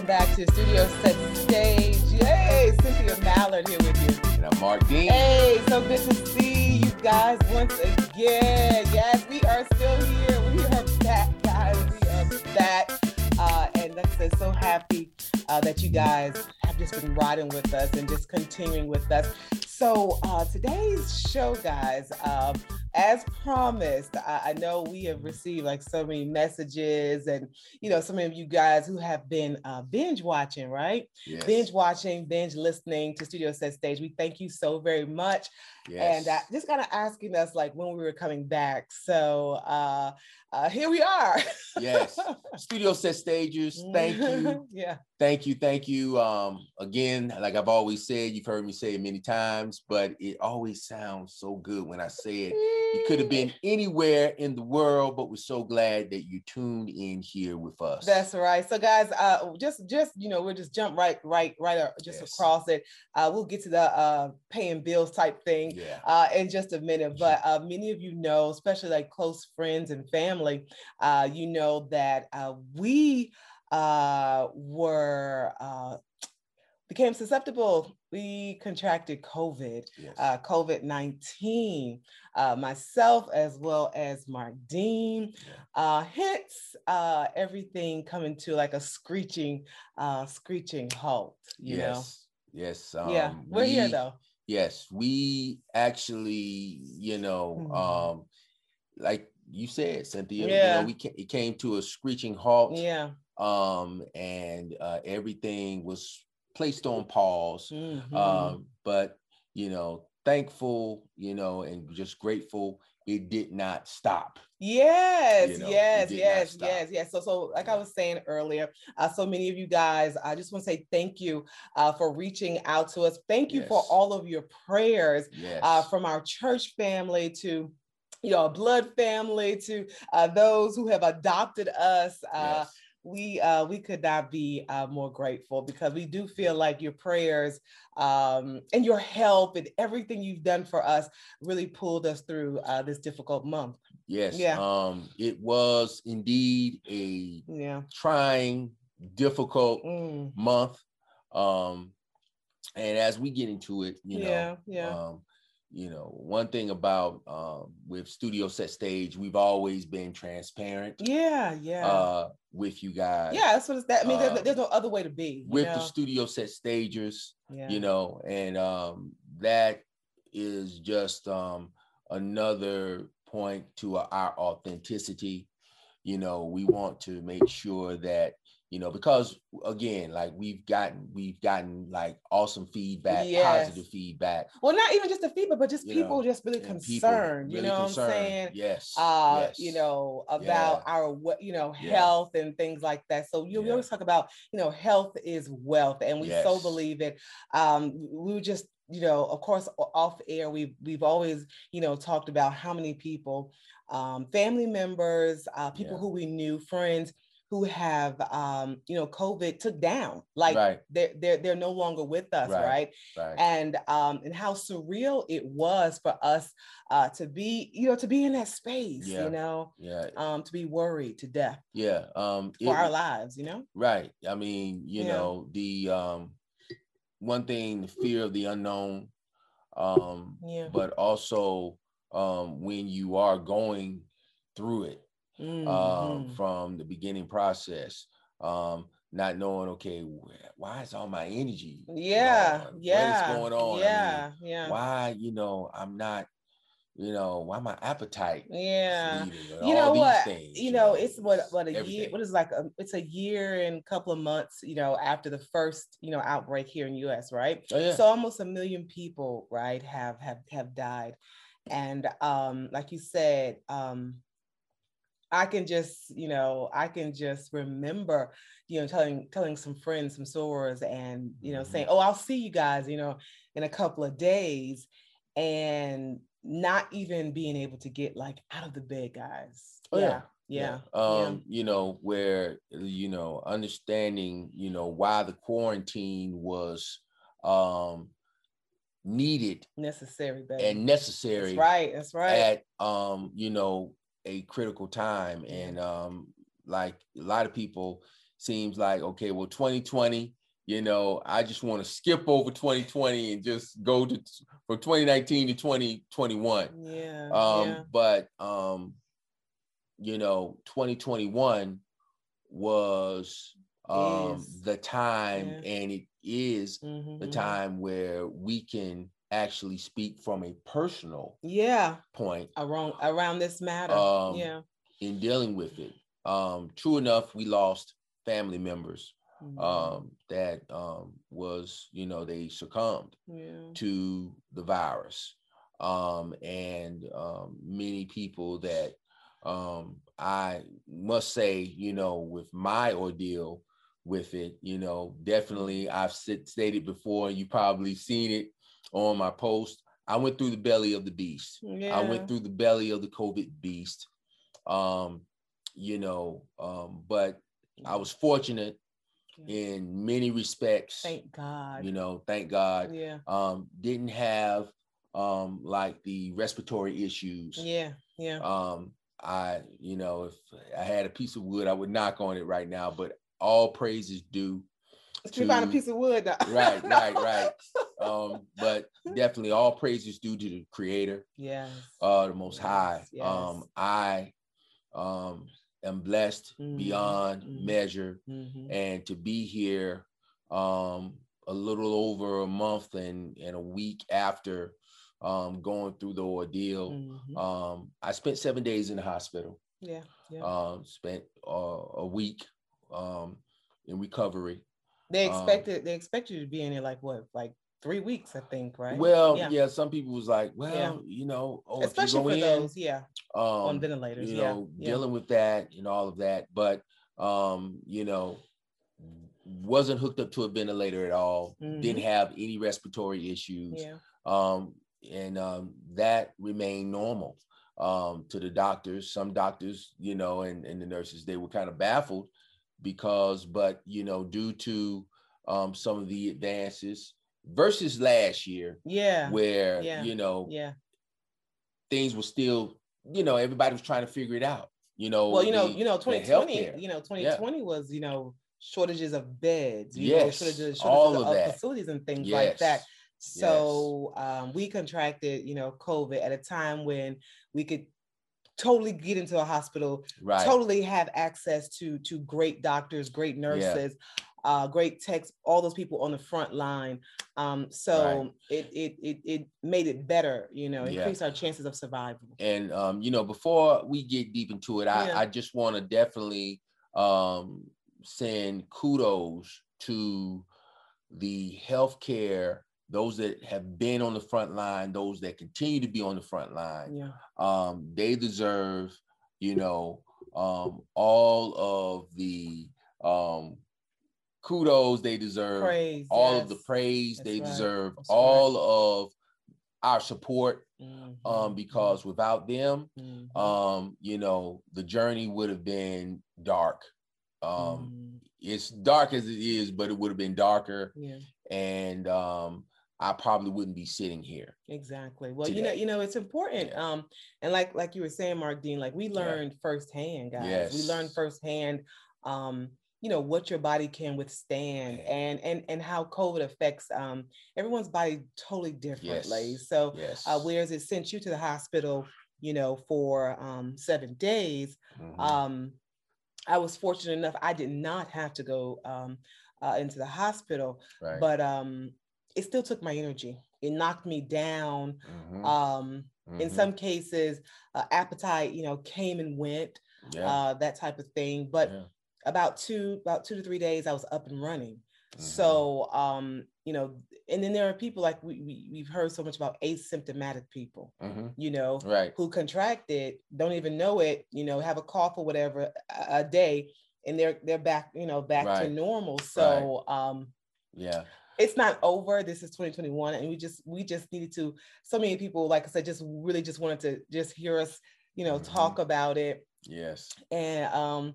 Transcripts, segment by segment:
welcome back to Studio Set Stage. Hey, Cynthia Mallard here with you. And I'm Mark Dean. Hey, so good to see you guys once again. Yes, we are still here. We are back, guys. We are back. Uh, and like I said, so happy uh, that you guys have just been riding with us and just continuing with us. So uh, today's show, guys, um, as promised, I, I, know we have received like so many messages, and you know, some of you guys who have been uh, binge watching, right? Yes. Binge watching, binge listening to Studio Set Stage. We thank you so very much. Yes. And uh, just kind of asking us like when we were coming back. So uh, uh, here we are. yes. Studio Set Stagers, thank you. yeah. Thank you. Thank you. Um, again, like I've always said, you've heard me say it many times, but it always sounds so good when I say it. You could have been anywhere in the world, but we're so glad that you tuned in here with us. That's right. So, guys, uh, just just you know, we'll just jump right, right, right, just yes. across it. Uh, we'll get to the uh, paying bills type thing yeah. uh, in just a minute. But uh, many of you know, especially like close friends and family, uh, you know that uh, we uh, were uh, became susceptible. We contracted COVID, yes. uh, COVID 19, uh, myself as well as Mark Dean. Uh, hence, uh, everything coming to like a screeching, uh, screeching halt, you yes. know? Yes. Um, yeah, we're we, here though. Yes, we actually, you know, mm-hmm. um, like you said, Cynthia, yeah. you know, we ca- it came to a screeching halt. Yeah. Um, and uh, everything was placed on pause. Mm-hmm. Um, but you know, thankful, you know, and just grateful it did not stop. Yes, you know, yes, yes, yes, yes. So, so like I was saying earlier, uh, so many of you guys, I just want to say thank you uh, for reaching out to us. Thank you yes. for all of your prayers uh, yes. uh, from our church family to you know, blood family to uh, those who have adopted us. Uh, yes we uh, we could not be uh, more grateful because we do feel like your prayers um, and your help and everything you've done for us really pulled us through uh, this difficult month. Yes. Yeah. Um, it was indeed a yeah. trying, difficult mm. month. Um, and as we get into it, you know, yeah, yeah. Um, you know one thing about um, with studio set stage we've always been transparent yeah yeah uh, with you guys yeah that's what it's that i mean uh, there's, there's, no other way to be with know? the studio set stagers yeah. you know and um, that is just um, another point to our authenticity you know we want to make sure that you know because again like we've gotten we've gotten like awesome feedback yes. positive feedback well not even just the feedback but just people know, just really concerned really you know concerned. what i'm saying yes uh yes. you know about yeah. our you know yeah. health and things like that so you yeah. we always talk about you know health is wealth and we yes. so believe it um we just you know of course off air we've we've always you know talked about how many people um family members uh people who we knew friends who have um, you know covid took down like right. they're, they're they're no longer with us right, right? right. and um and how surreal it was for us uh to be you know to be in that space yeah. you know yeah um to be worried to death yeah um for it, our lives you know right i mean you yeah. know the um one thing the fear of the unknown um yeah. but also um when you are going through it mm-hmm. um, from the beginning process. Um, not knowing, okay, why is all my energy? Yeah, yeah. What is going on? Yeah, I mean, yeah. Why, you know, I'm not, you know, why my appetite? Yeah. You know what? Things, you, you know, know, it's what what a everything. year. What is like? A, it's a year and a couple of months. You know, after the first you know outbreak here in U.S. Right. Oh, yeah. So almost a million people, right, have have have died, and um, like you said, um, I can just, you know, I can just remember, you know, telling telling some friends, some sorors, and you know, saying, mm-hmm. "Oh, I'll see you guys," you know, in a couple of days, and not even being able to get like out of the bed, guys. Oh, yeah. Yeah. yeah. Um, yeah. you know, where you know, understanding, you know, why the quarantine was um needed necessary baby. and necessary that's right that's right at um you know a critical time and um like a lot of people seems like okay, well, 2020, you know, I just want to skip over 2020 and just go to from 2019 to 2021. Yeah. Um, yeah. but um, you know, 2021 was um the time Yeah. and it is Mhm, the time where we can actually speak from a personal Yeah. point Around around this matter. Um, yeah. in dealing with it. Um, true enough, we lost family members Mhm. um, that um, was, you know, they succumbed yeah. to the virus. Um, and um, many people that um, I must say, you know, with my ordeal with it, you know, definitely I've sit, stated before, and you probably seen it on my post. I went through the belly of the beast. Yeah. I went through the belly of the COVID beast. Um, you know, um, but I was fortunate in many respects. Thank God. You know, thank God. Yeah. Um, didn't have um like the respiratory issues. Yeah. Yeah. Um, I, you know, if I had a piece of wood, I would knock on it right now, but all praise is due. Let's keep a piece of wood. now. Right, right, right. Um, but definitely all praise is due to the creator, Yeah. uh, the most Yes, high. yes. Um, I um am blessed Mhm, beyond mhm. measure Mhm. and to be here um a little over a month and and a week after um going through the ordeal Mhm. um i spent seven days in the hospital Yeah. Yeah. um spent uh, a week um in recovery they um, expected they expect you to be in there like what, like three weeks, I think, right? well yeah. some people was like well Yeah. you know oh, Especially for in, those, yeah, um on ventilators. you yeah. know yeah. dealing with that and all of that but um you know wasn't hooked up to a ventilator at all didn't have any respiratory issues Mm-hmm. yeah. um and um that remained normal um to the doctors some doctors you know and, and the nurses they were kind of baffled because but you know due to um some of the advances versus last year Yeah. where yeah, you know Yeah. things were still, you know, everybody was trying to figure it out. You know, Well, you know, the- you know, 2020, you know, 2020 was, you know, shortages of beds, you know, shortages, shortages all of, of that. facilities and things like that. Yes, So um, we contracted, you know, COVID at a time when we could totally get into a hospital, right. totally have access to to great doctors, great nurses, uh, great techs, all those people on the front line. Um, so it, it it it made it better, you know, Yeah. increase our chances of survival. And um, you know, before we get deep into it, I, Yeah. I just want to definitely um send kudos to the healthcare, those that have been on the front line, those that continue to be on the front line. Yeah. um, they deserve, you know, um, all of the um, kudos they deserve, Praise. all of the praise That's they right. deserve, That's right. all of our support, Mhm, um, because without them, mhm, um, you know, the journey would have been dark. Um, mhm. it's dark as it is, but it would have been darker, yeah. and um, I probably wouldn't be sitting here. Exactly. Well, you know, you know, it's important. Yeah. Um, and like like you were saying, Mark Dean, like we Yeah. learned firsthand, guys. We learned firsthand, um, you know, what your body can withstand Yeah. and and and how COVID affects um everyone's body totally differently. Yes. So Yes. uh, whereas it sent you to the hospital, you know, for um seven days, Mhm. um, I was fortunate enough I did not have to go um uh, into the hospital, right. but um it still took my energy. It knocked me down. Mhm. Um, in Mhm. some cases, uh, appetite, you know, came and went, yeah. uh, that type of thing. But yeah. about two, about two to three days, I was up and running. Mhm. So, um, you know, and then there are people like we, we we've heard so much about asymptomatic people, Mhm. you know, right. who contract it, don't even know it, you know, have a cough or whatever a, a day, and they're they're back, you know, back to normal. So, um, Yeah. It's not over. This is 2021, and we just we just needed to. So many people, like I said, just really just wanted to just hear us, you know, Mhm. talk about it, Yes. and um,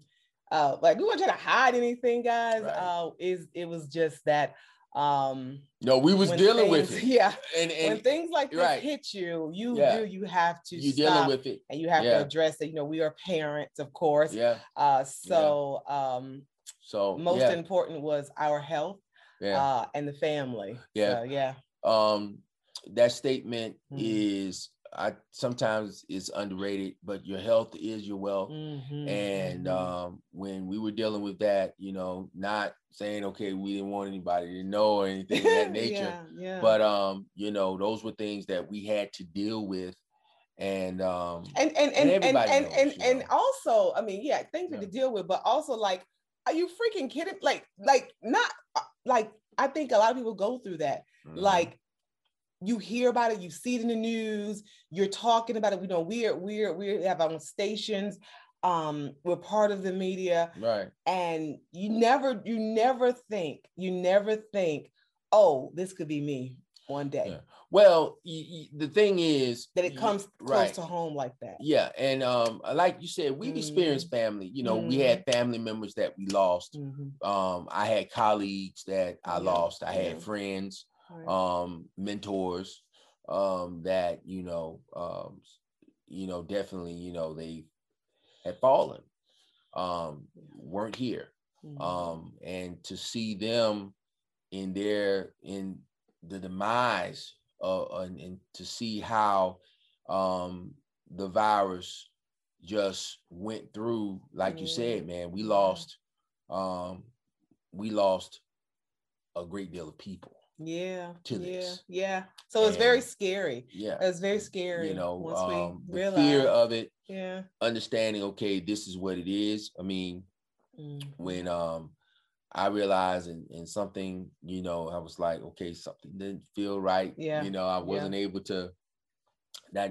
uh, like we weren't trying to hide anything, guys. Right. Uh, is it was just that um, No, we was when dealing with it. Yeah, And when and things like this right. hit you, you Yeah. do you have to you dealing with it. and you have Yeah. to address it. You know, we are parents, of course. Yeah. Uh, so um, so most yeah. important was our health yeah. uh, and the family. Yeah. So, yeah. Um, that statement mm-hmm. is I sometimes it's underrated, but your health is your wealth. Mm-hmm, and mm-hmm. um, when we were dealing with that, you know, not saying okay, we didn't want anybody to know or anything of that nature, yeah, yeah. but um, you know, those were things that we had to deal with. And um and and and and and, knows, and, and, and, also, I mean, yeah, things yeah. to deal with, but also like, are you freaking kidding? Like, like not like I think a lot of people go through that. Mm-hmm. Like you hear about it, you see it in the news, you're talking about it. We know we're we're we have our own stations. Um, we're part of the media, right? And you never, you never think, you never think, oh, this could be me one day. Yeah. Well, y- y- the thing is that it comes close right. to home like that. Yeah, and um, like you said, we've mm-hmm. experienced family. You know, mm-hmm. we had family members that we lost. Mm-hmm. Um, I had colleagues that I yeah. lost. I had friends right. um, mentors um, that you know, um, you know, definitely, you know, they had fallen, um, weren't here, mm-hmm. um, and to see them in their in the demise, uh, and, and to see how um, the virus just went through, like you said, man, we lost, um, we lost a great deal of people yeah to yeah, this. yeah so it's very scary. yeah it's very scary you know once um, we the fear of it yeah. understanding okay this is what it is. I mean mm-hmm. when um i realized and, in something you know i was like okay something didn't feel right yeah you know i wasn't yeah. able to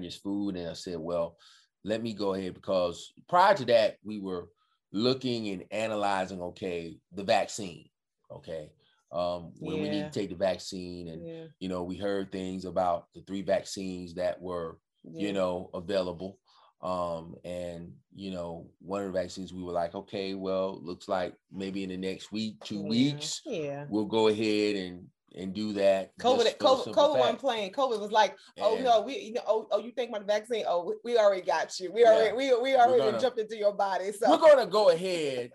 just food and i said well let me go ahead because prior to that we were looking and analyzing okay the vaccine okay um, when yeah. we need to take the vaccine. And, yeah. you know, we heard things about the three vaccines that were, you know, available. Um, and, you know, one of the vaccines we were like, okay, well, looks like maybe in the next week, two weeks, yeah, we'll go ahead and and do that. COVID, COVID, COVID wasn't playing. COVID was like, oh and, no, we, you know, oh, oh, you think about the vaccine? Oh, we already got you. We already, we, we already gonna, jumped into your body. So we're gonna go ahead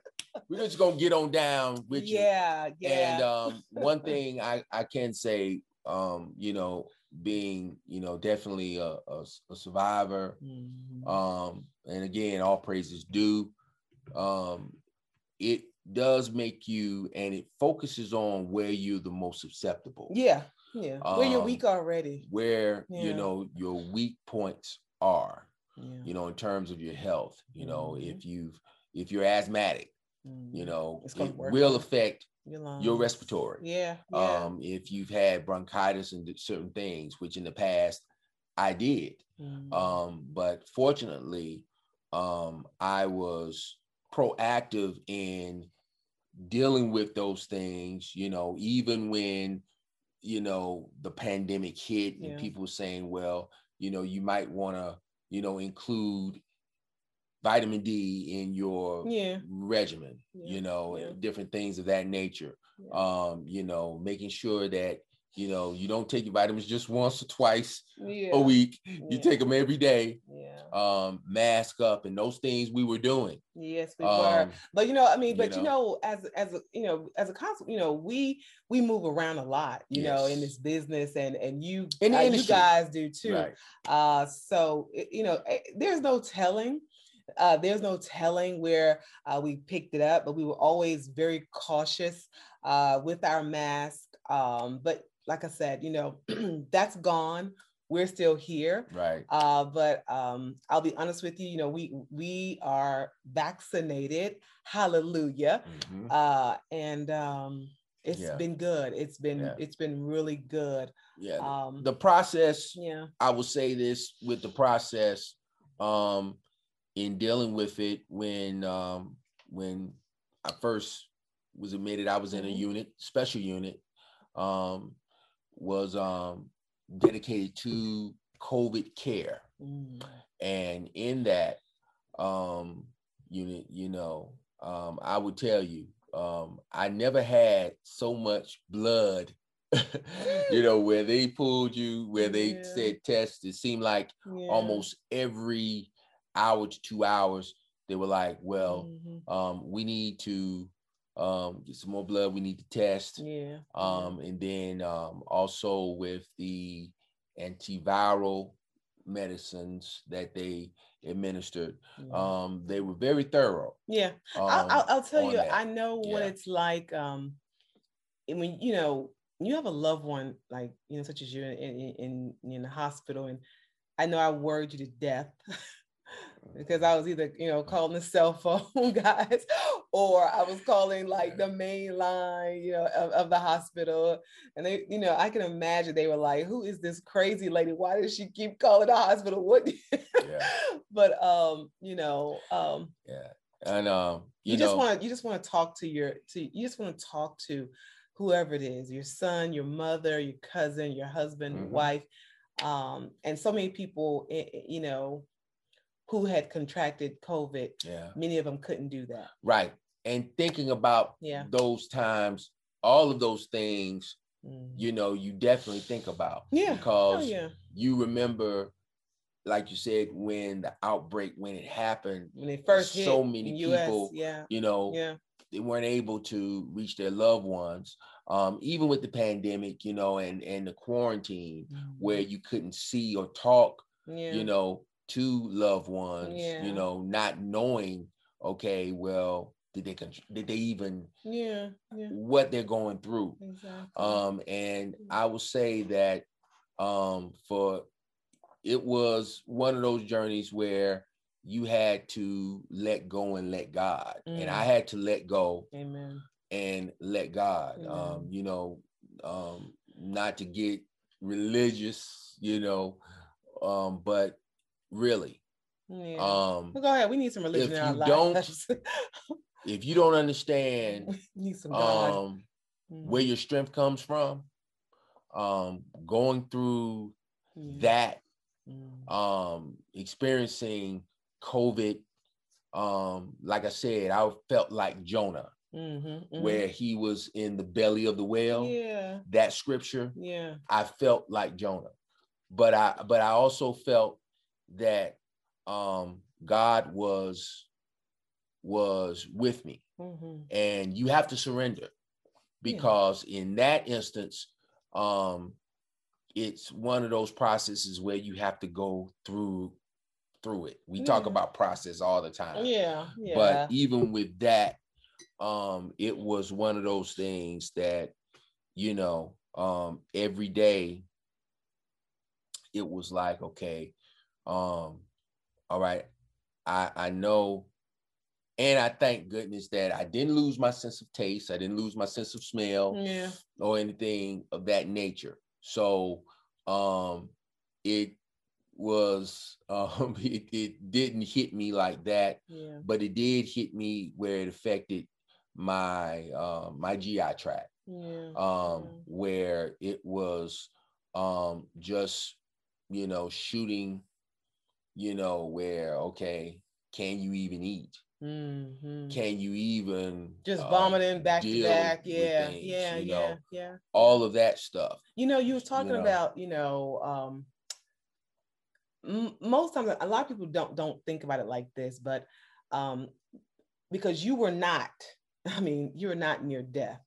we're just gonna get on down with you. Yeah, yeah. And um, one thing I I can say, um, you know, being you know definitely a, a, a survivor, mm-hmm. um, and again, all praises due. Um, it does make you, and it focuses on where you're the most susceptible. Yeah, yeah. Um, where you're weak already. Where yeah. you know your weak points are. Yeah. You know, in terms of your health. You know, mm-hmm. if you've if you're asthmatic, Mm. You know, it will affect your, your respiratory. Yeah, yeah. Um, if you've had bronchitis and certain things, which in the past I did. Mm. Um, but fortunately, um, I was proactive in dealing with those things, you know, even when, you know, the pandemic hit and yeah. people saying, well, you know, you might want to, you know, include vitamin D in your yeah. regimen, yeah. you know, yeah. different things of that nature. Um, you know, making sure that you know you don't take your vitamins just once or twice a week. You take them every day. Um, mask up and those things we were doing. Yes, we um, were. But you know, I mean, but you know, you know as as a you know, as a concept, you know, we we move around a lot, you yes. know, in this business, and and you and uh, you guys do too. Right. Uh, so you know, eh, there's no telling uh, there's no telling where uh, we picked it up, but we were always very cautious uh, with our mask. Um, but like I said, you know, that's gone. We're still here, right? Uh, but um, I'll be honest with you. You know, we we are vaccinated. Hallelujah! Mm-hmm. Uh, and um, it's yeah. been good. It's been yeah. it's been really good. Yeah. Um, the process. Yeah. I will say this with the process. Um, in dealing with it when um, when I first was admitted, I was in a mm-hmm. unit, special unit, um, was um, dedicated to COVID care, mm. and in that um, unit, you know, um, I would tell you, um, I never had so much blood you know, where they pulled you, where they yeah. said test, it seemed like yeah. almost every hour to two hours, they were like, well, mm-hmm. um, we need to um, get some more blood. We need to test. Yeah. Um, and then um, also with the antiviral medicines that they administered, yeah. um, they were very thorough. Yeah. Um, I'll, I'll, tell you, that. I know yeah. what it's like. Um, when you know you have a loved one like you know, such as you in in, in, in the hospital, and I know I worried you to death. because I was either, you know, calling the cell phone guys or I was calling like the main line, you know, of, of, the hospital. And they, you know, I can imagine they were like, who is this crazy lady? Why does she keep calling the hospital? What? yeah. but, um, you know, um, yeah. And, um, you, you just want to, you just want to talk to your, to, you just want to talk to whoever it is, your son, your mother, your cousin, your husband, mm-hmm. wife. Um, and so many people, eh, eh, you know, who had contracted COVID, yeah. many of them couldn't do that. Right. And thinking about yeah. those times, all of those things, mm. you know, you definitely think about. Yeah. Because oh, yeah. you remember, like you said, when the outbreak, when it happened, when it first so many people, yeah. you know, yeah. they weren't able to reach their loved ones. Um, even with the pandemic, you know, and and the quarantine mm-hmm. where you couldn't see or talk, yeah. you know, to loved ones, yeah. you know, not knowing, okay, well, did they did they even yeah, yeah. what they're going through exactly. um and i will say that um for it was one of those journeys where you had to let go and let god mm. and i mm. had to let go amen and let god amen. um you know um not to get religious you know um but really. Yeah. Um, well, go ahead. We need some religion if in our you don't, if you don't understand need some God. Um, mm-hmm. where your strength comes from, um, going through yeah. that, mm-hmm. um, experiencing COVID, um, like I said, I felt like Jonah. Mm-hmm, mm-hmm. where he was in the belly of the whale. Yeah. That scripture. Yeah. I felt like Jonah. But I but I also felt that um, God was was with me, mm-hmm. and you have to surrender because yeah. in that instance, um, it's one of those processes where you have to go through through it. We yeah. talk about process all the time. Yeah, yeah. But even with that, um, it was one of those things that, you know, um, every day it was like, okay, um, all right, I I know, and I thank goodness that I didn't lose my sense of taste. I didn't lose my sense of smell, yeah. or anything of that nature. So, um, it was um it, it didn't hit me like that yeah. but it did hit me where it affected my uh, my gi tract yeah. um where it was um just you know shooting you know, where okay, can you even eat? Mm-hmm. Can you even just uh, vomiting back to back? Yeah, things, yeah, yeah, know? yeah. All of that stuff. You know, you were talking you know? about, you know, um, m- most times a lot of people don't don't think about it like this, but um, because you were not, I mean, you were not near death,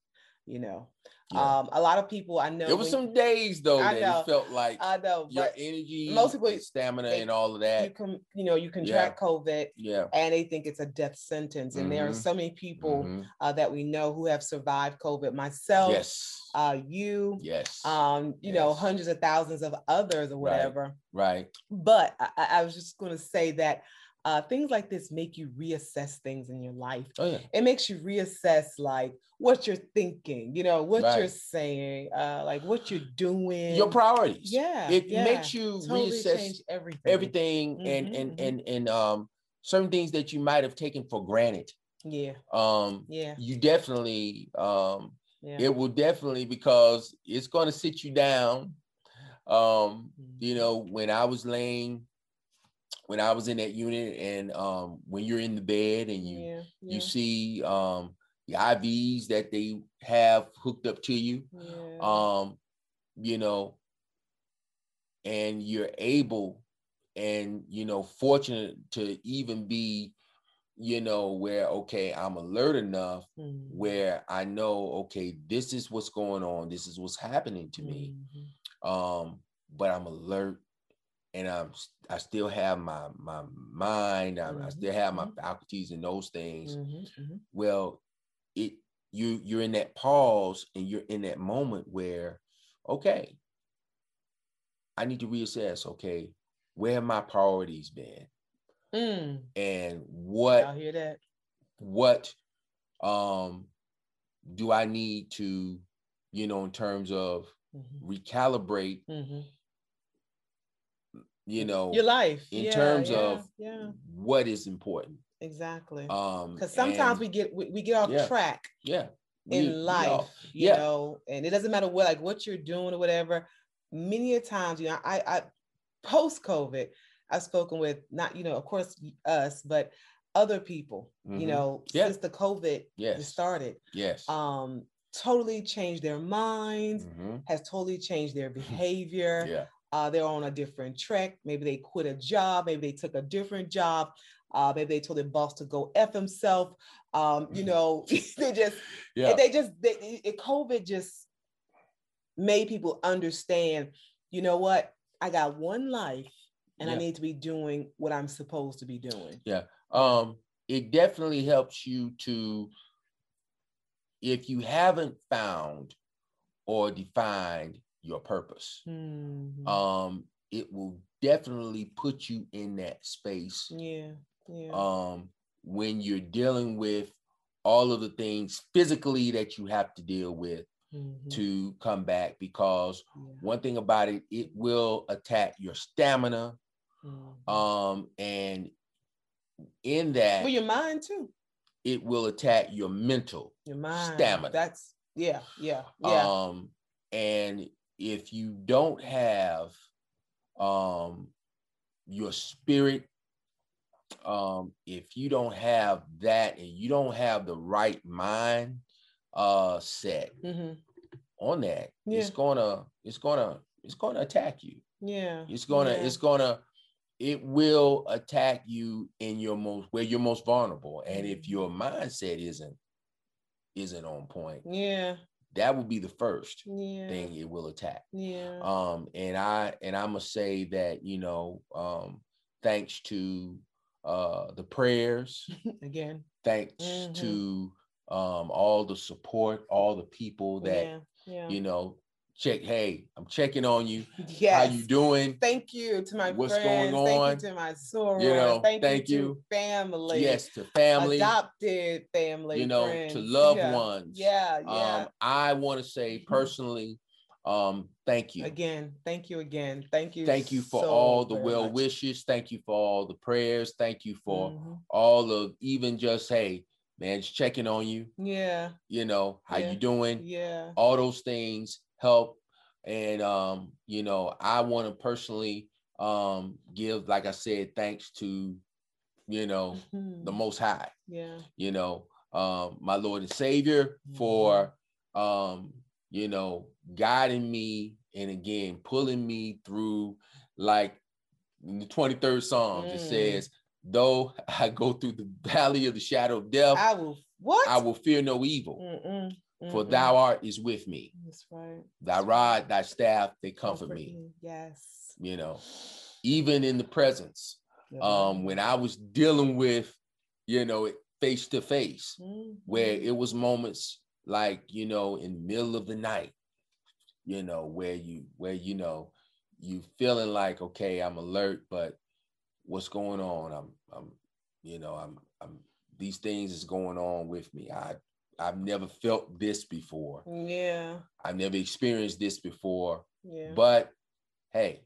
you know. Yeah. Um, a lot of people I know. There was some days though I that know, it felt like I know your energy, most people, stamina, they, and all of that. You can, you know, you contract yeah. COVID, yeah, and they think it's a death sentence. And mm-hmm. there are mm-hmm. so many people mm-hmm. uh, that we know who have survived COVID. Myself, yes, uh, you, yes, um, you yes. know, hundreds of thousands of others or whatever. Right. right. But I, I was just going to say that uh, things like this make you reassess things in your life. Oh, yeah. It makes you reassess like what you're thinking, you know, what right. you're saying, uh, like what you're doing, your priorities. Yeah, it yeah. makes you totally reassess everything, everything, mm-hmm, and and mm-hmm. and and um certain things that you might have taken for granted. Yeah. Um. Yeah. You definitely um. Yeah. It will definitely because it's going to sit you down. Um. Mm-hmm. You know, when I was laying when I was in that unit and um, when you're in the bed and you yeah, yeah. you see um, the IVs that they have hooked up to you, yeah. um, you know, and you're able and you know fortunate to even be you know, where okay, I'm alert enough mm-hmm. where I know, okay, this is what's going on, this is what's happening to me. Mm-hmm. Um, but I'm alert and I'm I still have my my mind, I, mm-hmm. I still have my mm-hmm. faculties and those things. Mm-hmm. Mm-hmm. Well, it you you're in that pause and you're in that moment where, okay, I need to reassess, okay, where have my priorities been? Mm. And what I hear that. What um do I need to, you know, in terms of mm-hmm. recalibrate, mm-hmm. You know, your life in yeah, terms yeah, of yeah. what is important. Exactly. Um, because sometimes and, we get we, we get off track. Yeah. In we, life, we you know, and it doesn't matter what like what you're doing or whatever. Many a times, you know, I I post COVID, I've spoken with not, you know, of course us, but other people, mm-hmm. you know, since the COVID yes. started. Yes. Um, totally changed their minds, mm-hmm. has totally changed their behavior. yeah. Uh, they're on a different track. Maybe they quit a job. Maybe they took a different job. Uh, maybe they told their boss to go f himself. Um, you know, they just, yeah. they just, they, it, COVID just made people understand. You know what? I got one life and yeah. I need to be doing what I'm supposed to be doing. Yeah. Um, it definitely helps you to, if you haven't found or defined your purpose, mm-hmm. um, it will definitely put you in that space. Yeah. Yeah. Um, when you're dealing with all of the things physically that you have to deal with mm-hmm. to come back because yeah. one thing about it, it will attack your stamina. Mm-hmm. Um, and in that, well, your mind too. It will attack your mental your mind. stamina. That's yeah, yeah, yeah. Um, and if you don't have um your spirit um if you don't have that and you don't have the right mind uh set mm-hmm. on that yeah. it's gonna it's gonna it's gonna attack you yeah it's gonna yeah. it's gonna it will attack you in your most where you're most vulnerable and if your mm-hmm. mindset isn't isn't on point yeah that will be the first yeah. thing it will attack yeah um and i and i must say that you know um thanks to uh the prayers again thanks mm-hmm. to um all the support all the people that yeah, yeah. you know check hey i'm checking on you. Yes. how you doing? Thank you to my what's friends. going on thank you to my soror. You know thank, thank you, you, family. Yes to family. Adopted family you know friends. to loved yeah. ones. Yeah yeah. Um i want to say mm-hmm. personally um thank you. Again thank you again. Thank you thank you for so all the well much. wishes. Thank you for all the prayers. Thank you for mm-hmm. all of even just hey man just checking on you. Yeah. You know how yeah. you doing? Yeah. All those things help and um you know i want to personally um give like i said thanks to you know mm-hmm. the most high yeah you know um my lord and savior mm-hmm. for um you know, guiding me and again pulling me through like in the 23rd Psalms, mm. it says, though I go through the valley of the shadow of death, I will what? I will fear no evil. Mm-mm, mm-mm. For thou art is with me. That's right. Thy rod, thy staff, they comfort, comfort me. me. Yes. You know, even in the presence, um, when I was dealing with, you know, face to face, where it was moments like you know in the middle of the night you know where you where you know you feeling like okay i'm alert but what's going on i'm i'm you know i'm i'm these things is going on with me i i've never felt this before. Yeah. I've never experienced this before yeah. but hey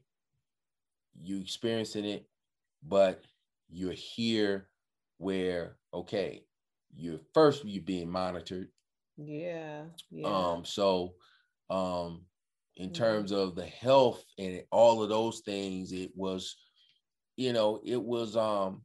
you experiencing it but you're here where okay you're first you're being monitored. Yeah, yeah. Um, so um in terms of the health and all of those things, it was, you know, it was um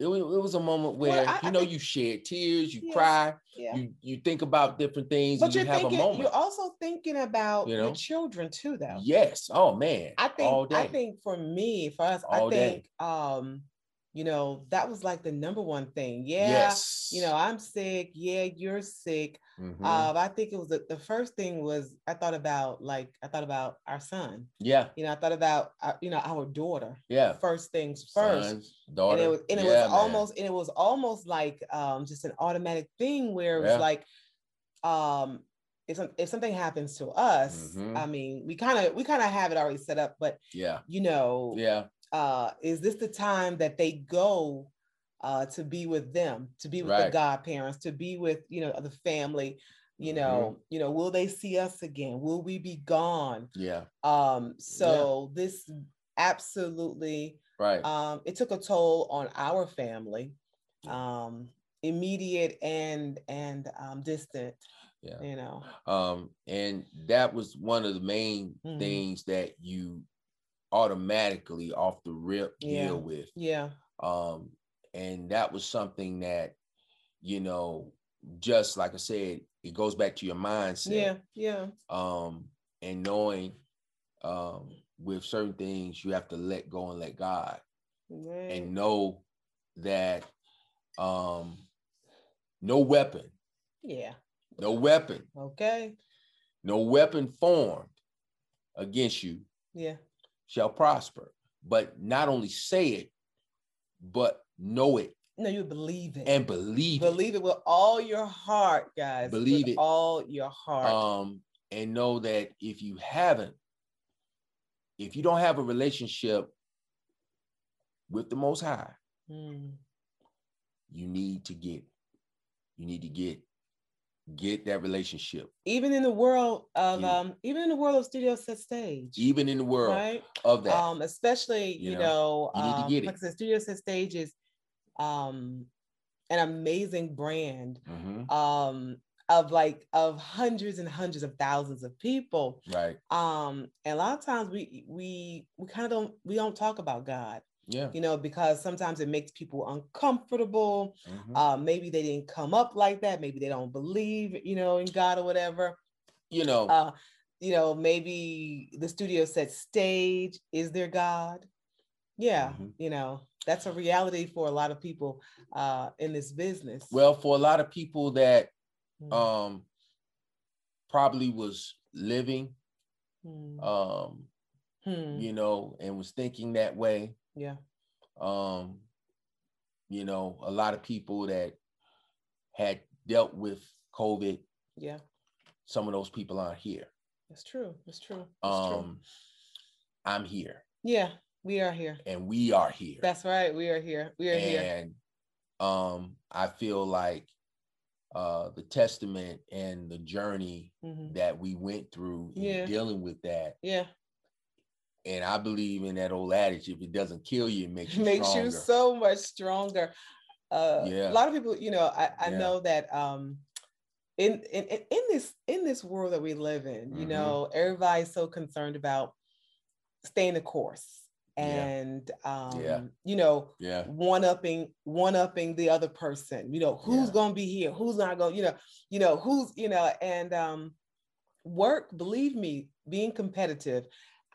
it was, it was a moment where well, I, you know you shed tears, you yeah, cry, yeah. you you think about different things, but you're you have thinking, a moment. You're also thinking about you know? your children too, though. Yes. Oh man. I think I think for me, for us, all I think day. um you know, that was like the number one thing. Yeah, yes. you know, I'm sick. Yeah, you're sick. Mm-hmm. Uh, I think it was the, the first thing was I thought about like I thought about our son. Yeah, you know, I thought about uh, you know our daughter. Yeah, first things first. Sons, daughter. And it was, and it yeah, was almost and it was almost like um, just an automatic thing where it was yeah. like um if, if something happens to us, mm-hmm. I mean, we kind of we kind of have it already set up, but yeah, you know, yeah, uh, is this the time that they go uh, to be with them, to be with right. the godparents, to be with you know the family? You know, mm-hmm. you know, will they see us again? Will we be gone? Yeah. Um. So yeah. this absolutely right. Um. It took a toll on our family, um, immediate and and um, distant yeah you know um and that was one of the main mm-hmm. things that you automatically off the rip yeah. deal with. Yeah. Um, and that was something that, you know, just like I said, it goes back to your mindset. Yeah, yeah. Um, and knowing um with certain things you have to let go and let God. Right. And know that um no weapon. Yeah. No weapon. Okay. No weapon formed against you. Yeah shall prosper. But not only say it, but know it. No, you believe it. And believe, believe it. Believe it with all your heart, guys. Believe with it. All your heart. Um, and know that if you haven't, if you don't have a relationship with the most high, mm. you need to get, you need to get get that relationship. Even in the world of yeah. um even in the world of studio set stage even in the world right? of that. Um especially you, you know, know, you need to um, get it. Like I said, studio set stage is um an amazing brand mm-hmm. um of like of hundreds and hundreds of thousands of people. Right. Um and a lot of times we we we kind of don't we don't talk about god yeah. You know, because sometimes it makes people uncomfortable. Mm-hmm. Uh, maybe they didn't come up like that. Maybe they don't believe, you know, in God or whatever. You know. Uh, you know, maybe the studio set stage is their God. Yeah, mm-hmm. you know, that's a reality for a lot of people uh, in this business. Well, for a lot of people that mm-hmm. um, probably was living, mm-hmm. um, hmm. you know, and was thinking that way, yeah. Um, you know, a lot of people that had dealt with COVID. Yeah. Some of those people aren't here. That's true. That's true. That's um, true. I'm here. Yeah, we are here. And we are here. That's right. We are here. We are and, here. And um, I feel like uh the testament and the journey mm-hmm. that we went through yeah. dealing with that yeah and I believe in that old adage: if it doesn't kill you, it makes you makes stronger. you so much stronger. Uh, yeah. A lot of people, you know, I, I yeah. know that um, in, in in this in this world that we live in, you mm-hmm. know, everybody's so concerned about staying the course and yeah. um yeah. you know yeah one upping one upping the other person you know who's yeah. going to be here who's not going you know you know who's you know and um work believe me being competitive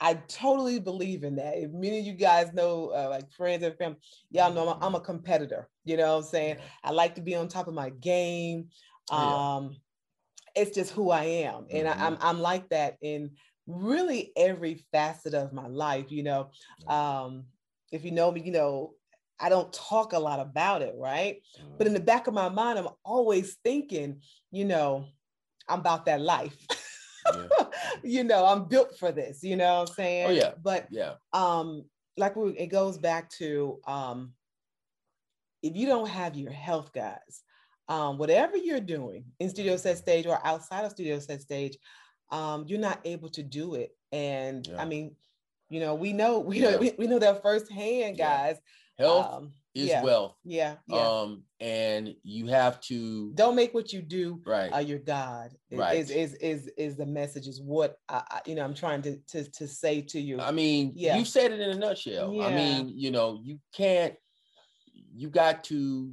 I totally believe in that. If many of you guys know, uh, like friends and family, y'all know I'm a, I'm a competitor. You know what I'm saying? I like to be on top of my game. Um, yeah. It's just who I am. And mm-hmm. I, am I'm, I'm like that in really every facet of my life. You know, um, if you know me, you know, I don't talk a lot about it, right? But in the mm-hmm. back of my mind, I'm always thinking, you know, I'm about that life. you know, I'm built for this, you know what I'm saying? Oh yeah. But yeah. Um, like we, it goes back to um if you don't have your health guys, um, whatever you're doing in studio set stage or outside of studio set stage, um, you're not able to do it. And yeah. I mean, you know, we know we know we, we know that firsthand, guys. Health um, is yeah, wealth. Yeah, yeah. Um, and you have to don't make what you do right. Uh, your God. Right. Is is is is the message? Is what I, I, you know? I'm trying to to to say to you. I mean, yeah. you said it in a nutshell. Yeah. I mean, you know, you can't. You got to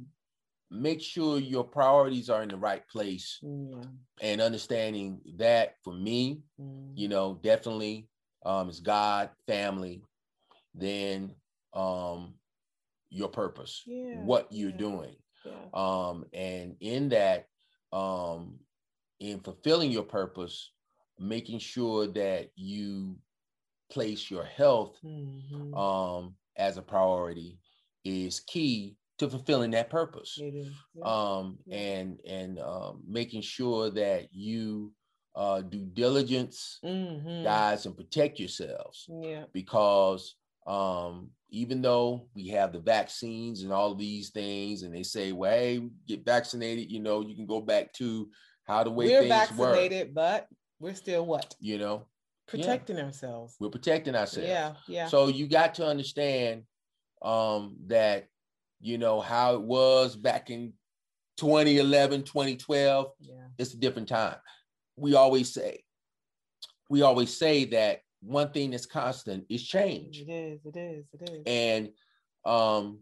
make sure your priorities are in the right place yeah. and understanding that for me mm. you know definitely um is god family then um your purpose, yeah. what you're yeah. doing. Yeah. Um, and in that, um, in fulfilling your purpose, making sure that you place your health mm-hmm. um, as a priority is key to fulfilling that purpose. Um, and and um, making sure that you uh, do diligence, mm-hmm. guys, and protect yourselves. Yeah. Because um, even though we have the vaccines and all of these things, and they say, well, hey, get vaccinated, you know, you can go back to how the way we're vaccinated, were. but we're still what? You know, protecting yeah. ourselves. We're protecting ourselves. Yeah, yeah. So you got to understand um, that, you know, how it was back in 2011, 2012. Yeah. It's a different time. We always say, we always say that one thing that's constant is change. It is, it is, it is. And um,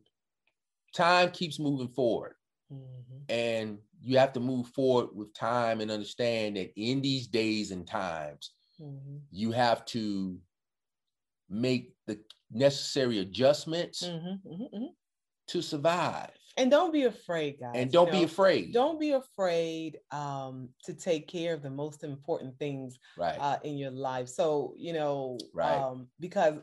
time keeps moving forward. Mm-hmm. And you have to move forward with time and understand that in these days and times, mm-hmm. you have to make the necessary adjustments mm-hmm, mm-hmm, mm-hmm. to survive. And don't be afraid, guys. And don't you know, be afraid. Don't be afraid um, to take care of the most important things right. uh, in your life. So, you know, right. um, because,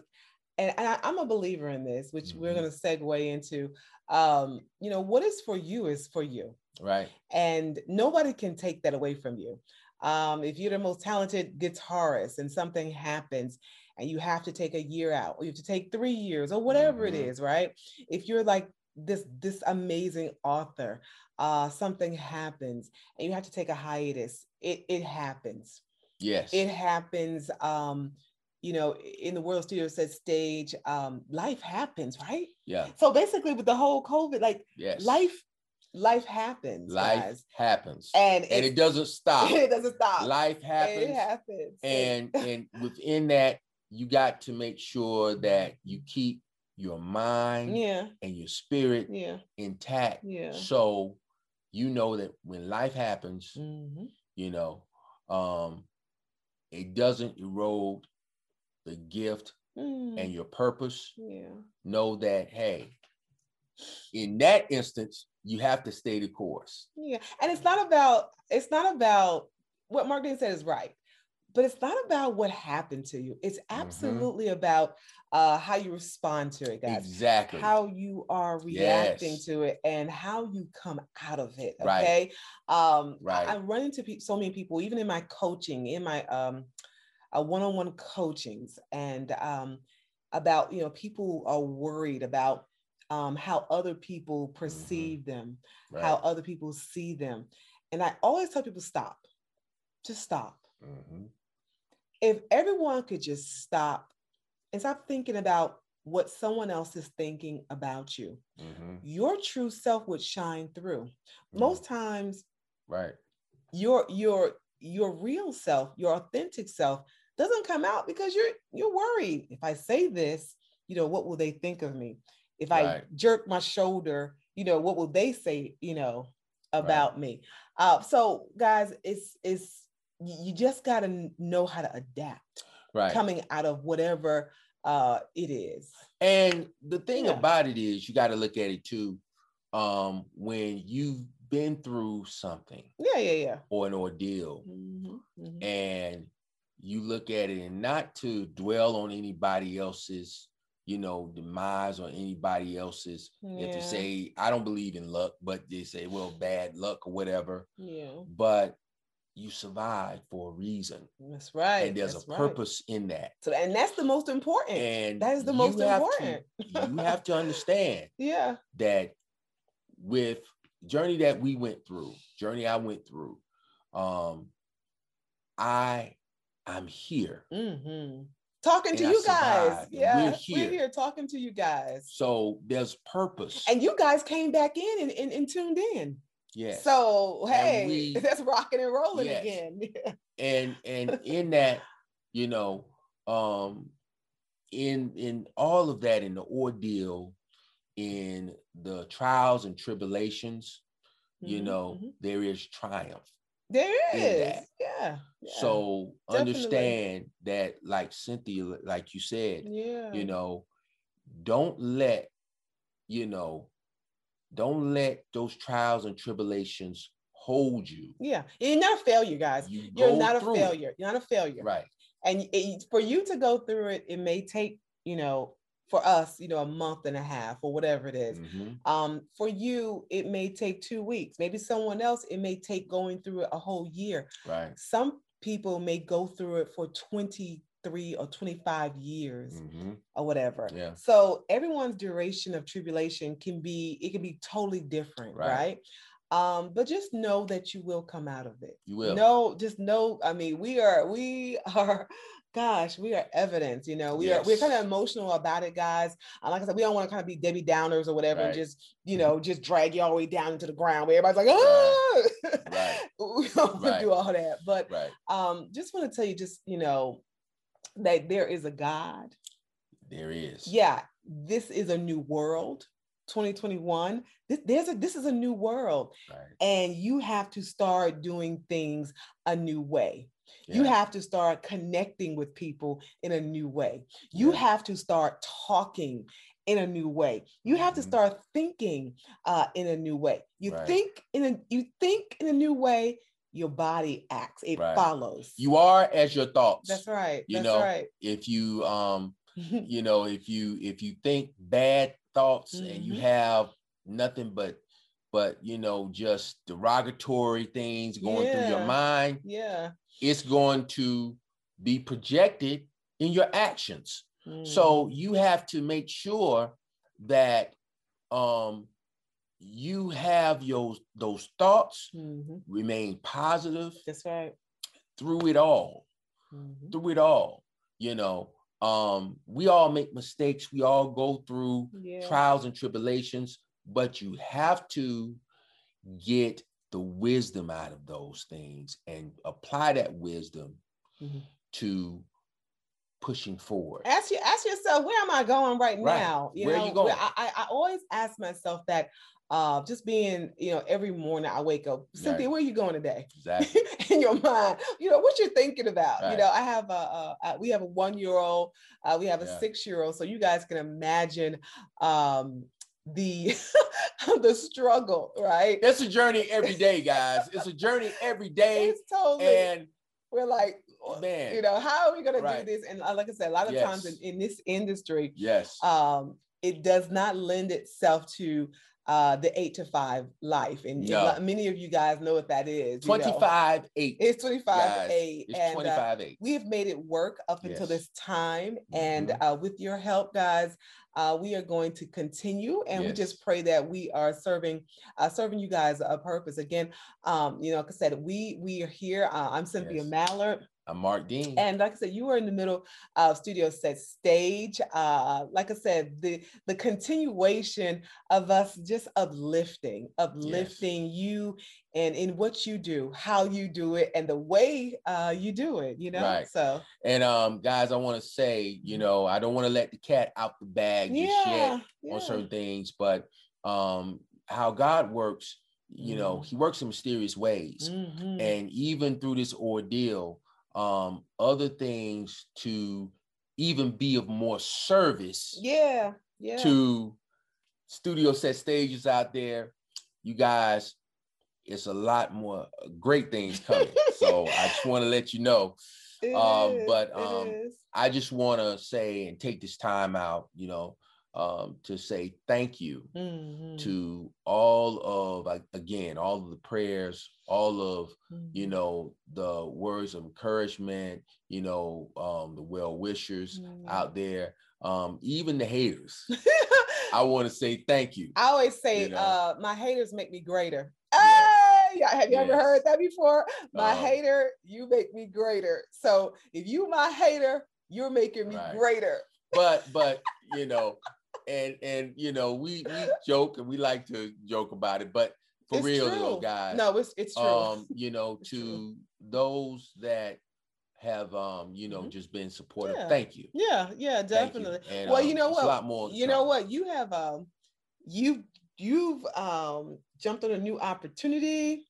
and, and I, am a believer in this, which mm-hmm. we're going to segue into. Um, you know, what is for you is for you. Right. And nobody can take that away from you. Um, if you're the most talented guitarist and something happens and you have to take a year out, or you have to take three years, or whatever mm-hmm. it is, right? If you're like this this amazing author, uh, something happens and you have to take a hiatus, it it happens. Yes. It happens. Um, you know, in the World Studio Set stage, um, life happens, right? Yeah. So basically, with the whole COVID, like yes. life life happens. Life guys. happens. And, and it doesn't stop. It doesn't stop. Life happens. It happens. And and within that, you got to make sure that you keep your mind yeah. and your spirit yeah. intact. Yeah. So you know that when life happens, mm-hmm. you know, um, it doesn't erode the gift mm. and your purpose. Yeah. Know that, hey, in that instance, you have to stay the course. Yeah. And it's not about, it's not about what Mark Dean said is right, but it's not about what happened to you. It's mm-hmm. absolutely mm-hmm. about uh, how you respond to it, guys. Exactly. How you are reacting yes. to it and how you come out of it. Okay. Right. Um, right. I, I run into pe- so many people, even in my coaching, in my um, uh, one-on-one coachings, and um, about you know people are worried about um, how other people mm-hmm. perceive mm-hmm. them, right. how other people see them. And I always tell people stop, just stop. Mm-hmm. If everyone could just stop and stop thinking about what someone else is thinking about you, mm-hmm. your true self would shine through. Mm-hmm. Most times, right, your your your real self, your authentic self doesn't come out because you're you're worried. If I say this, you know, what will they think of me? If right. I jerk my shoulder, you know, what will they say, you know, about right. me? Uh, so guys, it's it's you just got to know how to adapt. Right. Coming out of whatever uh it is. And the thing yeah. about it is you got to look at it too. Um, when you've been through something, yeah, yeah, yeah, or an ordeal, mm-hmm, mm-hmm. and you look at it and not to dwell on anybody else's you know, demise or anybody else's. Yeah. If you say, I don't believe in luck, but they say, well, bad luck or whatever. Yeah. But you survive for a reason. That's right. And there's that's a purpose right. in that. So, and that's the most important. And that is the most important. To, you have to understand. Yeah. That with journey that we went through, journey I went through, um, I I'm here. Mm-hmm talking to you guys. Yeah, we're here. we're here. talking to you guys. So there's purpose. And you guys came back in and, and, and tuned in. Yeah. So hey, we, that's rocking and rolling yes. again. and and in that, you know, um, in in all of that, in the ordeal, in the trials and tribulations, mm-hmm, you know, mm-hmm. there is triumph. There is. Yeah, yeah. So Definitely. understand that, like Cynthia, like you said, yeah. you know, don't let you know, don't let those trials and tribulations hold you. Yeah, you're not a failure, guys. You are not a failure. It. You're not a failure. Right. And it, for you to go through it, it may take you know for us, you know, a month and a half or whatever it is. Mm-hmm. Um, for you, it may take two weeks. Maybe someone else, it may take going through it a whole year. Right. Some people may go through it for 23 or 25 years mm-hmm. or whatever. Yeah. So everyone's duration of tribulation can be, it can be totally different, right? right? um but just know that you will come out of it you will no just know i mean we are we are gosh, we are evidence, you know, we yes. are we're kind of emotional about it, guys. Uh, like I said, we don't want to kind of be Debbie Downers or whatever, right. and just you mm-hmm. know, just drag you all the way down into the ground where everybody's like, oh, right. we don't right. do all that. But right. um, just want to tell you, just you know, that there is a God. There is. Yeah, this is a new world. 2021 this, there's a this is a new world right. and you have to start doing things a new way yeah. You have to start connecting with people in a new way. You yeah. have to start talking in a new way. You have to mm-hmm. start thinking uh, in a new way. You right. think in a you think in a new way. Your body acts. It right. follows. You are as your thoughts. That's right. You That's know, right. if you um, you know, if you if you think bad thoughts mm-hmm. and you mm-hmm. have nothing but but you know just derogatory things going yeah. through your mind yeah it's going to be projected in your actions. Mm. So you have to make sure that um, you have your those thoughts mm-hmm. remain positive. That's right. Through it all, mm-hmm. through it all, you know, um, we all make mistakes. We all go through yeah. trials and tribulations, but you have to get the wisdom out of those things and apply that wisdom mm-hmm. to pushing forward. Ask you ask yourself, where am I going right, right. now? You where know, are you going? I, I always ask myself that uh, just being, you know, every morning I wake up, Cynthia, right. where are you going today? Exactly. In your mind, you know, what you're thinking about. Right. You know, I have a, a, we have a one year old, uh, we have a yeah. six year old, so you guys can imagine um, the the struggle, right? It's a journey every day, guys. It's a journey every day. It's totally and we're like man, you know, how are we gonna right. do this? And uh, like I said, a lot of yes. times in, in this industry, yes, um, it does not lend itself to uh, the eight to five life. And no. many of you guys know what that is. 25 know. 8. It's 25 8. It's and, 25 uh, 8. We have made it work up yes. until this time. Mm-hmm. And uh, with your help, guys, uh, we are going to continue and yes. we just pray that we are serving uh, serving you guys a purpose again um, you know like i said we we are here uh, i'm cynthia yes. mallard I'm Mark Dean. And like I said, you were in the middle of Studio Set Stage. Uh, like I said, the the continuation of us just uplifting, uplifting yes. you and in what you do, how you do it, and the way uh, you do it. You know, right. so. And um, guys, I want to say, you mm-hmm. know, I don't want to let the cat out the bag just yet yeah. on certain things, but um, how God works, you mm-hmm. know, He works in mysterious ways, mm-hmm. and even through this ordeal um, other things to even be of more service. Yeah, yeah. To studio set stages out there, you guys, it's a lot more great things coming. so I just want to let you know. Um, but um, I just want to say and take this time out, you know, um, to say thank you mm-hmm. to all of again all of the prayers all of mm-hmm. you know the words of encouragement you know um, the well wishers mm-hmm. out there um, even the haters i want to say thank you i always say you know? uh, my haters make me greater hey have you yes. ever heard that before my um, hater you make me greater so if you my hater you're making me right. greater but but you know and and you know we we joke and we like to joke about it, but for it's real true. though, guys. No, it's it's true. Um, you know, to true. those that have um, you know, mm-hmm. just been supportive. Yeah. Thank you. Yeah, yeah, definitely. You. And, well, um, you know what? A lot more. You know what? You have um, you you've um jumped on a new opportunity.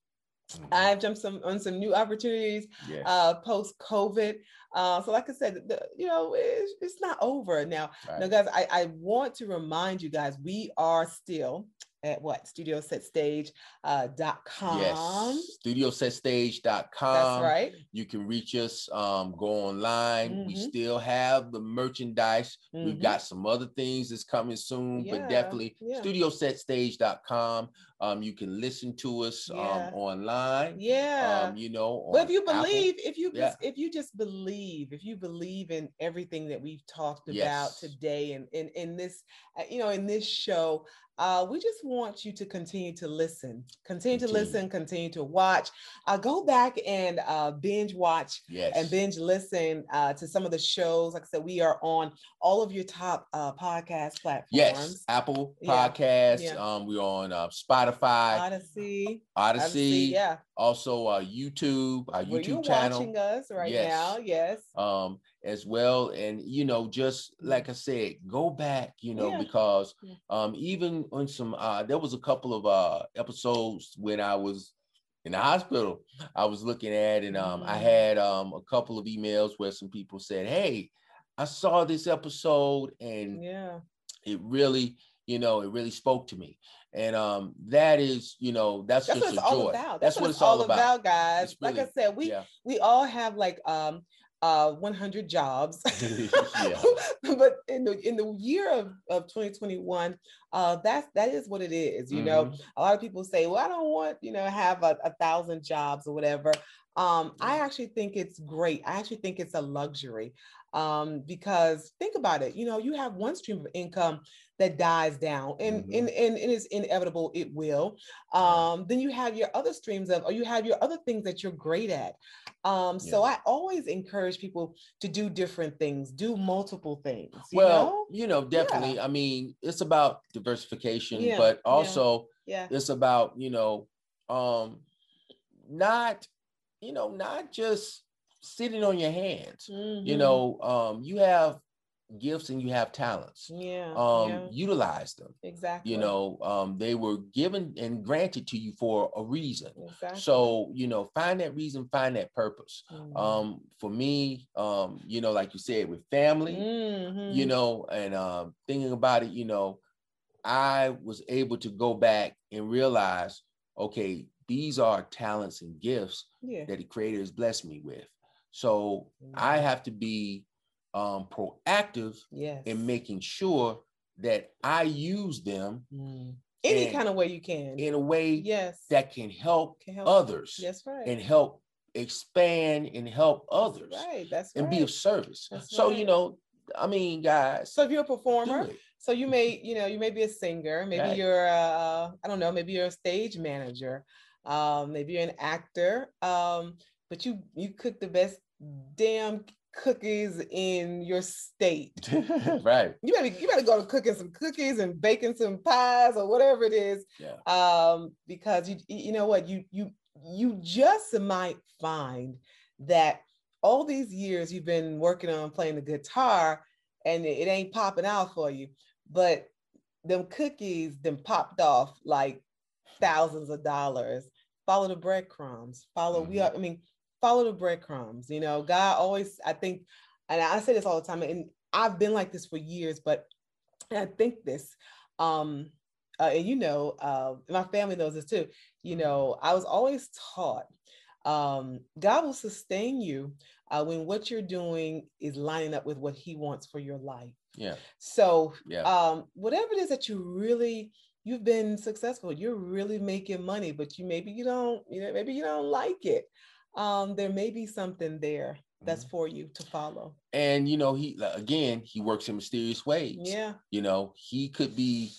I've jumped some on some new opportunities yes. uh, post COVID. Uh, so, like I said, the, you know, it's, it's not over now. Right. Now, guys, I, I want to remind you guys, we are still at what studio set stage uh, dot com yes studio set stage dot com that's right you can reach us um go online mm-hmm. we still have the merchandise mm-hmm. we've got some other things that's coming soon yeah. but definitely yeah. studio set stage dot com um you can listen to us um, yeah. um online yeah um you know but if you believe Apple, if you yeah. if you just believe if you believe in everything that we've talked about today and in in this uh, you know in this show uh, we just want you to continue to listen, continue, continue. to listen, continue to watch. Uh, go back and uh, binge watch yes. and binge listen uh, to some of the shows. Like I said, we are on all of your top uh, podcast platforms. Yes, Apple Podcasts. Yeah. Um, we're on uh, Spotify, Odyssey, Odyssey, Odyssey. Yeah. Also, uh, YouTube, our Were YouTube channel. Watching us right yes. now, yes. Um, as well. And you know, just like I said, go back, you know, yeah. because um even on some uh there was a couple of uh episodes when I was in the hospital I was looking at and um I mm-hmm. had um a couple of emails where some people said, Hey, I saw this episode and yeah, it really, you know, it really spoke to me. And um, that is, you know, that's, that's just a joy. That's, that's, what, it's all about, about guys. Really, like I said, we yeah. we all have like um uh 100 jobs. But in the in the year of, of 2021 uh that's that is what it is you mm-hmm. know a lot of people say well i don't want you know have a, a thousand jobs or whatever. Um i actually think it's great. I actually think it's a luxury um because think about it you know you have one stream of income that dies down and, mm-hmm. and, and it is inevitable it will um, then you have your other streams of or you have your other things that you're great at um, so i always encourage people to do different things do multiple things you well know? you know definitely yeah. i mean it's about diversification yeah. but also yeah. yeah it's about you know um not you know not just sitting on your hands mm-hmm. you know um you have gifts and you have talents. Yeah. Um, yeah. utilize them. Exactly. You know, um, they were given and granted to you for a reason. Exactly. So, you know, find that reason, find that purpose. Mm-hmm. Um, for me, um, you know, like you said, with family, mm-hmm. you know, and um thinking about it, you know, I was able to go back and realize, okay, these are talents and gifts yeah. that the creator has blessed me with. So mm-hmm. I have to be um, proactive yes. in making sure that I use them mm. any kind of way you can in a way yes that can help, can help others. Yes, right. And help expand and help others. That's right. That's and right. be of service. That's so right. you know, I mean, guys. So if you're a performer, so you may, you know, you may be a singer, maybe right. you're uh, I don't know, maybe you're a stage manager, um, maybe you're an actor, um, but you you cook the best damn cookies in your state. right. You better you better go to cooking some cookies and baking some pies or whatever it is. Yeah. Um, because you you know what you you you just might find that all these years you've been working on playing the guitar and it, it ain't popping out for you, but them cookies then popped off like thousands of dollars. Follow the breadcrumbs. Follow mm-hmm. we are, I mean follow the breadcrumbs. You know, God always, I think, and I say this all the time, and I've been like this for years, but I think this, um, uh, and you know, uh, my family knows this too. You know, I was always taught um, God will sustain you uh, when what you're doing is lining up with what He wants for your life. Yeah. So, yeah. Um, whatever it is that you really you've been successful, you're really making money, but you maybe you don't, you know, maybe you don't like it um, there may be something there that's mm-hmm. for you to follow. And you know, he again, he works in mysterious ways. Yeah. You know, he could be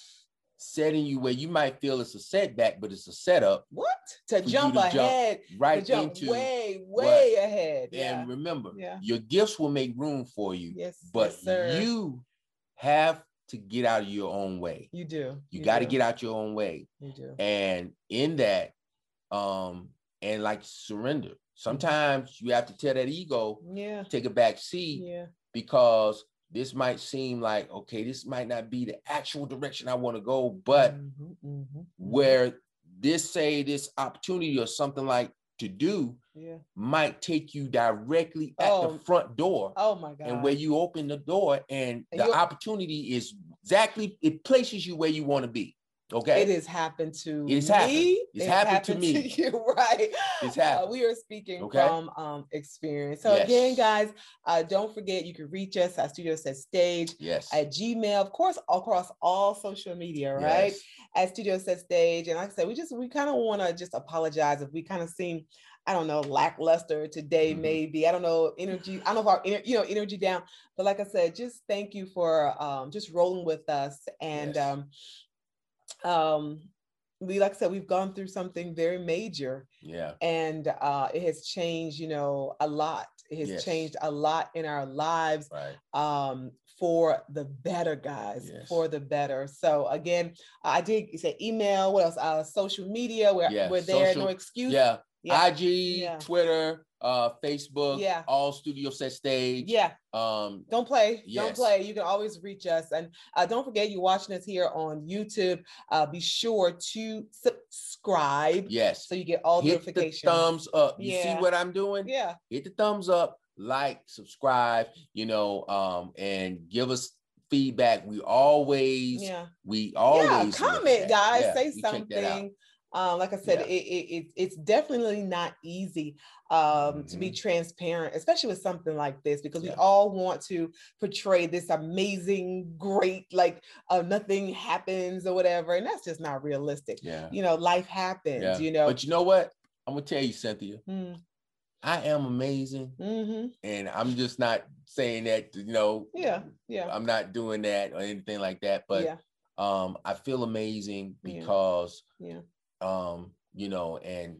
setting you where you might feel it's a setback, but it's a setup. What? To jump to ahead. Jump right jump into way, way what? ahead. Yeah. And remember, yeah. your gifts will make room for you. Yes. But yes, you have to get out of your own way. You do. You, you got to get out your own way. You do. And in that, um, and like surrender. Sometimes you have to tell that ego, yeah, take a back seat, yeah, because this might seem like okay, this might not be the actual direction I want to go, but mm-hmm, mm-hmm, mm-hmm. where this say this opportunity or something like to do yeah. might take you directly at oh, the front door. Oh my God. And where you open the door and, and the opportunity is exactly it places you where you want to be. Okay. It has happened to it's me. Happened. It's, happened, happened, to me. To you, right. It's happened. Uh, we are speaking okay. from um, experience. So yes. again, guys, uh, don't forget you can reach us at Studio Set Stage yes. at Gmail, of course, across all social media, right? Yes. At Studio Set Stage. And like I said, we just we kind of want to just apologize if we kind of seem I don't know, lackluster today, mm-hmm. maybe. I don't know, energy. I don't know if our, you know, energy down. But like I said, just thank you for um, just rolling with us. And yes. um, um, we, like I said, we've gone through something very major. Yeah. And uh, it has changed, you know, a lot. It has yes. changed a lot in our lives. Right. Um, for the better, guys, yes. for the better. So again, I did say email. What else? Uh, social media. We're, we're there. Social, no excuse. Yeah yeah. IG, yeah. Twitter, uh, Facebook, yeah, all studio set stage. Yeah. Um, don't play. Yes. Don't play. You can always reach us. And uh, don't forget you're watching us here on YouTube. Uh, be sure to subscribe. Yes. So you get all Hit notifications. The thumbs up. You yeah. see what I'm doing? Yeah. Hit the thumbs up, like, subscribe, you know, um, and give us feedback. We always, yeah, we always yeah, comment, guys. Say something um, like I said, yeah. it, it, it, it's definitely not easy um, mm-hmm. to be mm-hmm. transparent, especially with something like this, because yeah. we all want to portray this amazing, great, like uh, nothing happens or whatever. And that's just not realistic. Yeah. You know, life happens, yeah. you know. But you know what? I'm going to tell you, Cynthia. Mm. I am amazing. Mm-hmm. And I'm just not saying that, you know. Yeah. Yeah. I'm not doing that or anything like that. But yeah. um, I feel amazing because. yeah um, you know, and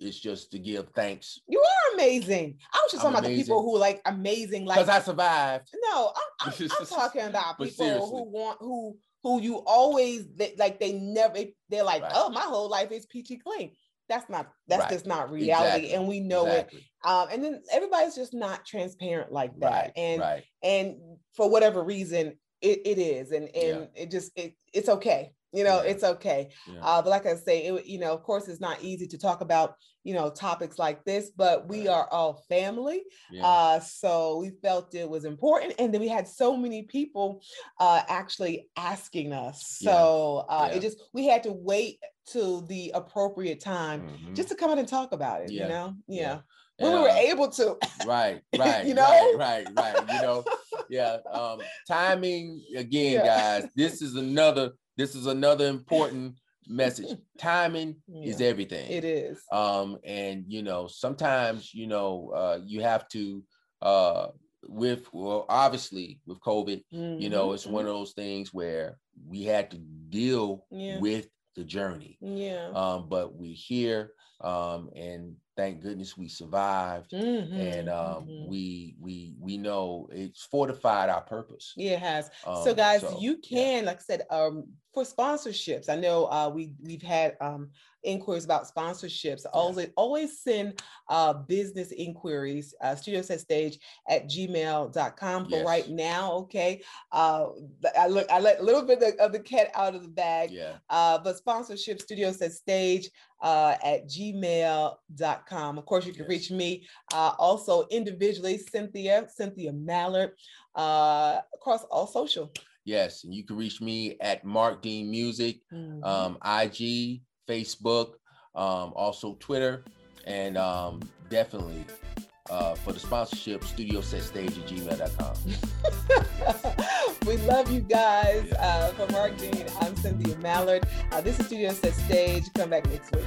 it's just to give thanks. You are amazing. I was just I'm talking amazing. about the people who like amazing, like because I survived. No, I'm, I'm, I'm talking about people who want who who you always they, like they never they're like right. oh my whole life is peachy clean. That's not that's right. just not reality, exactly. and we know exactly. it. Um, and then everybody's just not transparent like that, right. and and for whatever reason, it, it is, and and yeah. it just it it's okay you know yeah. it's okay. Yeah. uh, but like i say it, you know of course it's not easy to talk about you know topics like this but we are all family yeah. uh, so we felt it was important and then we had so many people uh, actually asking us. So uh, it just we had to wait till the appropriate time mm-hmm. just to come out and talk about it you know? Yeah. When we were able to right right you know? right right right you know? Yeah um timing again guys this is another this is another important message. Timing yeah, is everything. It is. Um, and you know, sometimes you know, uh, you have to uh with well, obviously with COVID, mm-hmm. you know, it's one of those things where we had to deal yeah. with the journey. Yeah. Um, but we're here. Um, and thank goodness we survived mm-hmm, and um, mm-hmm. we we we know it's fortified our purpose yeah it has um, so guys so, you can yeah. like i said um, for sponsorships i know uh, we we've had um, inquiries about sponsorships yeah. always always send uh, business inquiries uh, studio set stage at gmail.com for yes. right now okay uh, i look i let a little bit of, of the cat out of the bag yeah uh, but sponsorship studio set stage uh, at gmail.com of course, you can yes. reach me uh, also individually, Cynthia, Cynthia Mallard, uh, across all social. Yes, and you can reach me at Mark Dean Music, mm-hmm. um, IG, Facebook, um, also Twitter, and um, definitely uh, for the sponsorship, studio set stage at gmail.com. we love you guys. Uh, for Mark Dean, I'm Cynthia Mallard. Uh, this is Studio Set Stage. Come back next week.